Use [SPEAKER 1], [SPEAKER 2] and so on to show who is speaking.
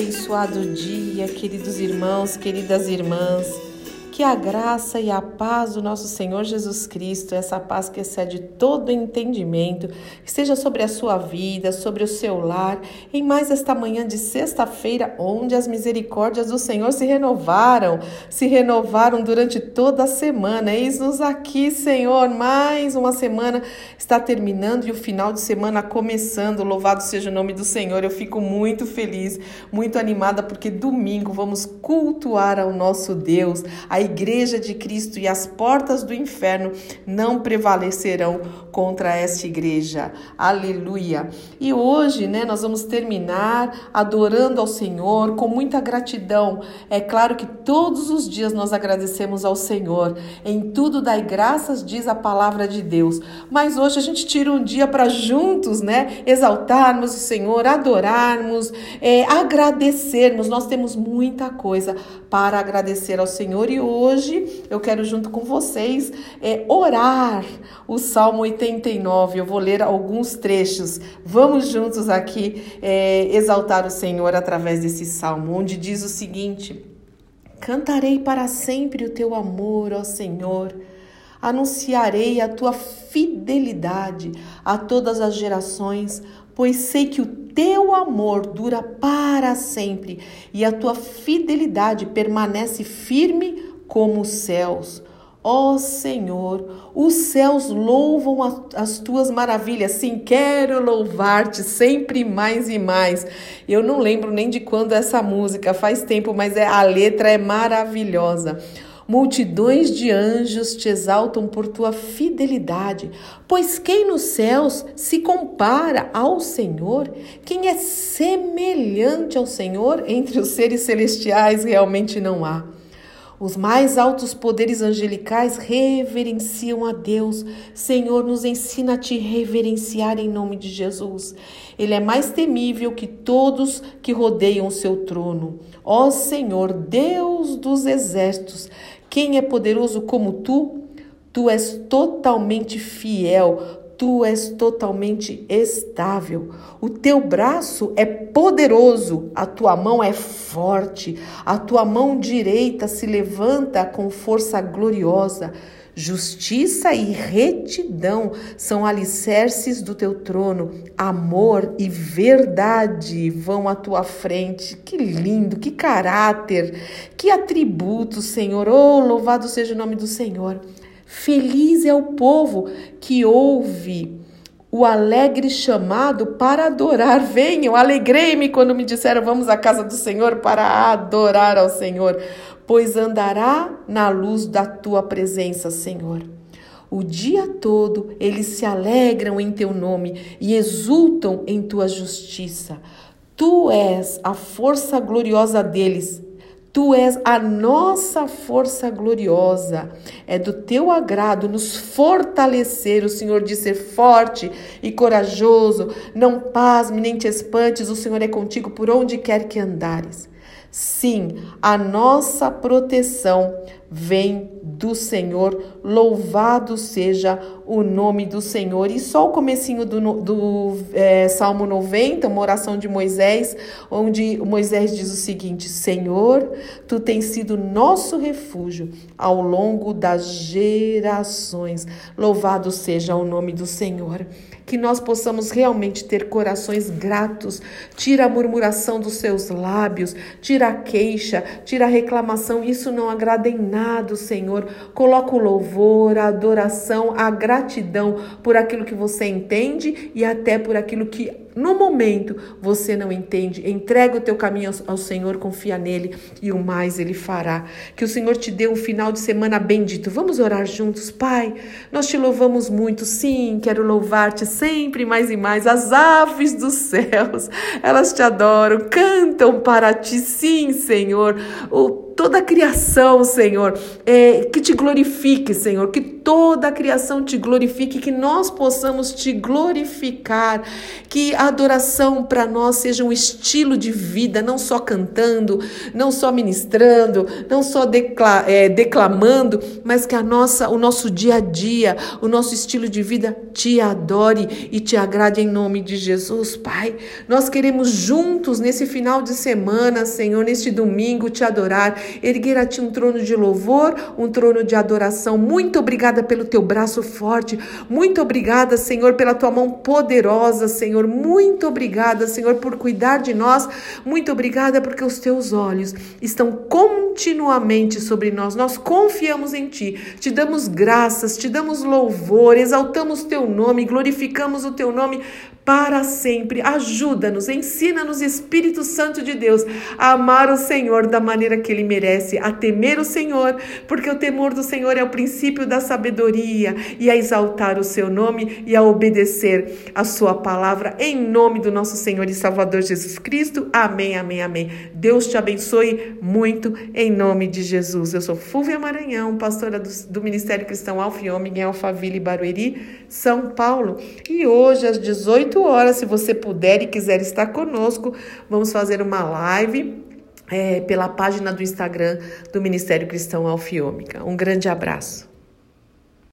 [SPEAKER 1] Abençoado dia, queridos irmãos, queridas irmãs. Que a graça e a paz do nosso Senhor Jesus Cristo, essa paz que excede todo entendimento, esteja sobre a sua vida, sobre o seu lar, em mais esta manhã de sexta-feira, onde as misericórdias do Senhor se renovaram, se renovaram durante toda a semana. Eis-nos aqui, Senhor, mais uma semana está terminando e o final de semana começando. Louvado seja o nome do Senhor. Eu fico muito feliz, muito animada, porque domingo vamos cultuar ao nosso Deus. A igreja de Cristo e as portas do inferno não prevalecerão contra esta igreja. Aleluia. E hoje, né, nós vamos terminar adorando ao Senhor com muita gratidão. É claro que todos os dias nós agradecemos ao Senhor. Em tudo dai graças, diz a palavra de Deus. Mas hoje a gente tira um dia para juntos, né, exaltarmos o Senhor, adorarmos, é, agradecermos. Nós temos muita coisa para agradecer ao Senhor e hoje hoje eu quero, junto com vocês, é, orar o Salmo 89. Eu vou ler alguns trechos. Vamos juntos aqui é, exaltar o Senhor através desse salmo, onde diz o seguinte: Cantarei para sempre o teu amor, ó Senhor. Anunciarei a tua fidelidade a todas as gerações, pois sei que o teu amor dura para sempre e a tua fidelidade permanece firme como os céus. Ó Senhor, os céus louvam as tuas maravilhas. Sim, quero louvar-te sempre mais e mais. Eu não lembro nem de quando essa música, faz tempo, mas é a letra é maravilhosa. Multidões de anjos te exaltam por tua fidelidade, pois quem nos céus se compara ao Senhor? Quem é semelhante ao Senhor entre os seres celestiais realmente não há. Os mais altos poderes angelicais reverenciam a Deus. Senhor, nos ensina a te reverenciar em nome de Jesus. Ele é mais temível que todos que rodeiam o seu trono. Ó Senhor, Deus dos exércitos, quem é poderoso como tu? Tu és totalmente fiel, tu és totalmente estável. O teu braço é poderoso, a tua mão é forte, a tua mão direita se levanta com força gloriosa. Justiça e retidão são alicerces do teu trono. Amor e verdade vão à tua frente. Que lindo, que caráter, que atributos, Senhor. Oh, louvado seja o nome do Senhor. Feliz é o povo que ouve o alegre chamado para adorar. Venham, alegrei-me quando me disseram vamos à casa do Senhor para adorar ao Senhor, pois andará na luz da tua presença, Senhor. O dia todo eles se alegram em teu nome e exultam em tua justiça. Tu és a força gloriosa deles Tu és a nossa força gloriosa. É do teu agrado nos fortalecer. O Senhor diz ser forte e corajoso. Não pasme nem te espantes. O Senhor é contigo por onde quer que andares. Sim, a nossa proteção vem do Senhor, louvado seja o nome do Senhor. E só o comecinho do, do é, Salmo 90, uma oração de Moisés, onde Moisés diz o seguinte, Senhor, Tu tens sido nosso refúgio ao longo das gerações. Louvado seja o nome do Senhor que nós possamos realmente ter corações gratos. Tira a murmuração dos seus lábios, tira a queixa, tira a reclamação. Isso não agrada em nada, Senhor. Coloca o louvor, a adoração, a gratidão por aquilo que você entende e até por aquilo que no momento você não entende, entrega o teu caminho ao, Senhor, confia nele e o mais ele fará. Que o Senhor te dê um final de semana bendito. Vamos orar juntos, Pai. Nós te louvamos muito, sim, quero louvar-te sempre mais e mais. As aves dos céus, elas te adoram, cantam para ti, sim, Senhor. O toda a criação, Senhor, é, que te glorifique, Senhor, que toda a criação te glorifique, que nós possamos te glorificar, que a adoração para nós seja um estilo de vida, não só cantando, não só ministrando, não só decla é, declamando, mas que a nossa, o nosso dia a dia, o nosso estilo de vida te adore e te agrade em nome de Jesus, Pai. Nós queremos juntos nesse final de semana, Senhor, neste domingo, te adorar, erguer a Ti um trono de louvor, um trono de adoração. Muito obrigada pelo Teu braço forte, muito obrigada, Senhor, pela Tua mão poderosa, Senhor. Muito obrigada, Senhor, por cuidar de nós. Muito obrigada porque os Teus olhos estão continuamente sobre nós. Nós confiamos em Ti, te damos graças, te damos louvor, exaltamos Teu nome, glorificamos o Teu nome para sempre. Ajuda-nos, ensina-nos, Espírito Santo de Deus, a amar o Senhor da maneira que Ele merece, a temer o Senhor, porque o temor do Senhor é o princípio da sabedoria, e a exaltar o Seu nome e a obedecer a Sua palavra, em nome do nosso Senhor e Salvador Jesus Cristo. Amém, amém, amém. Deus te abençoe muito, em nome de Jesus. Eu sou Fúvia Maranhão, pastora do, do Ministério Cristão Alfa e Ômega em Alphaville, Barueri, São Paulo, e hoje às 18 horas, se você puder e quiser estar conosco, vamos fazer uma live é, pela página do Instagram do Ministério Cristão Alfiômica. Um grande abraço.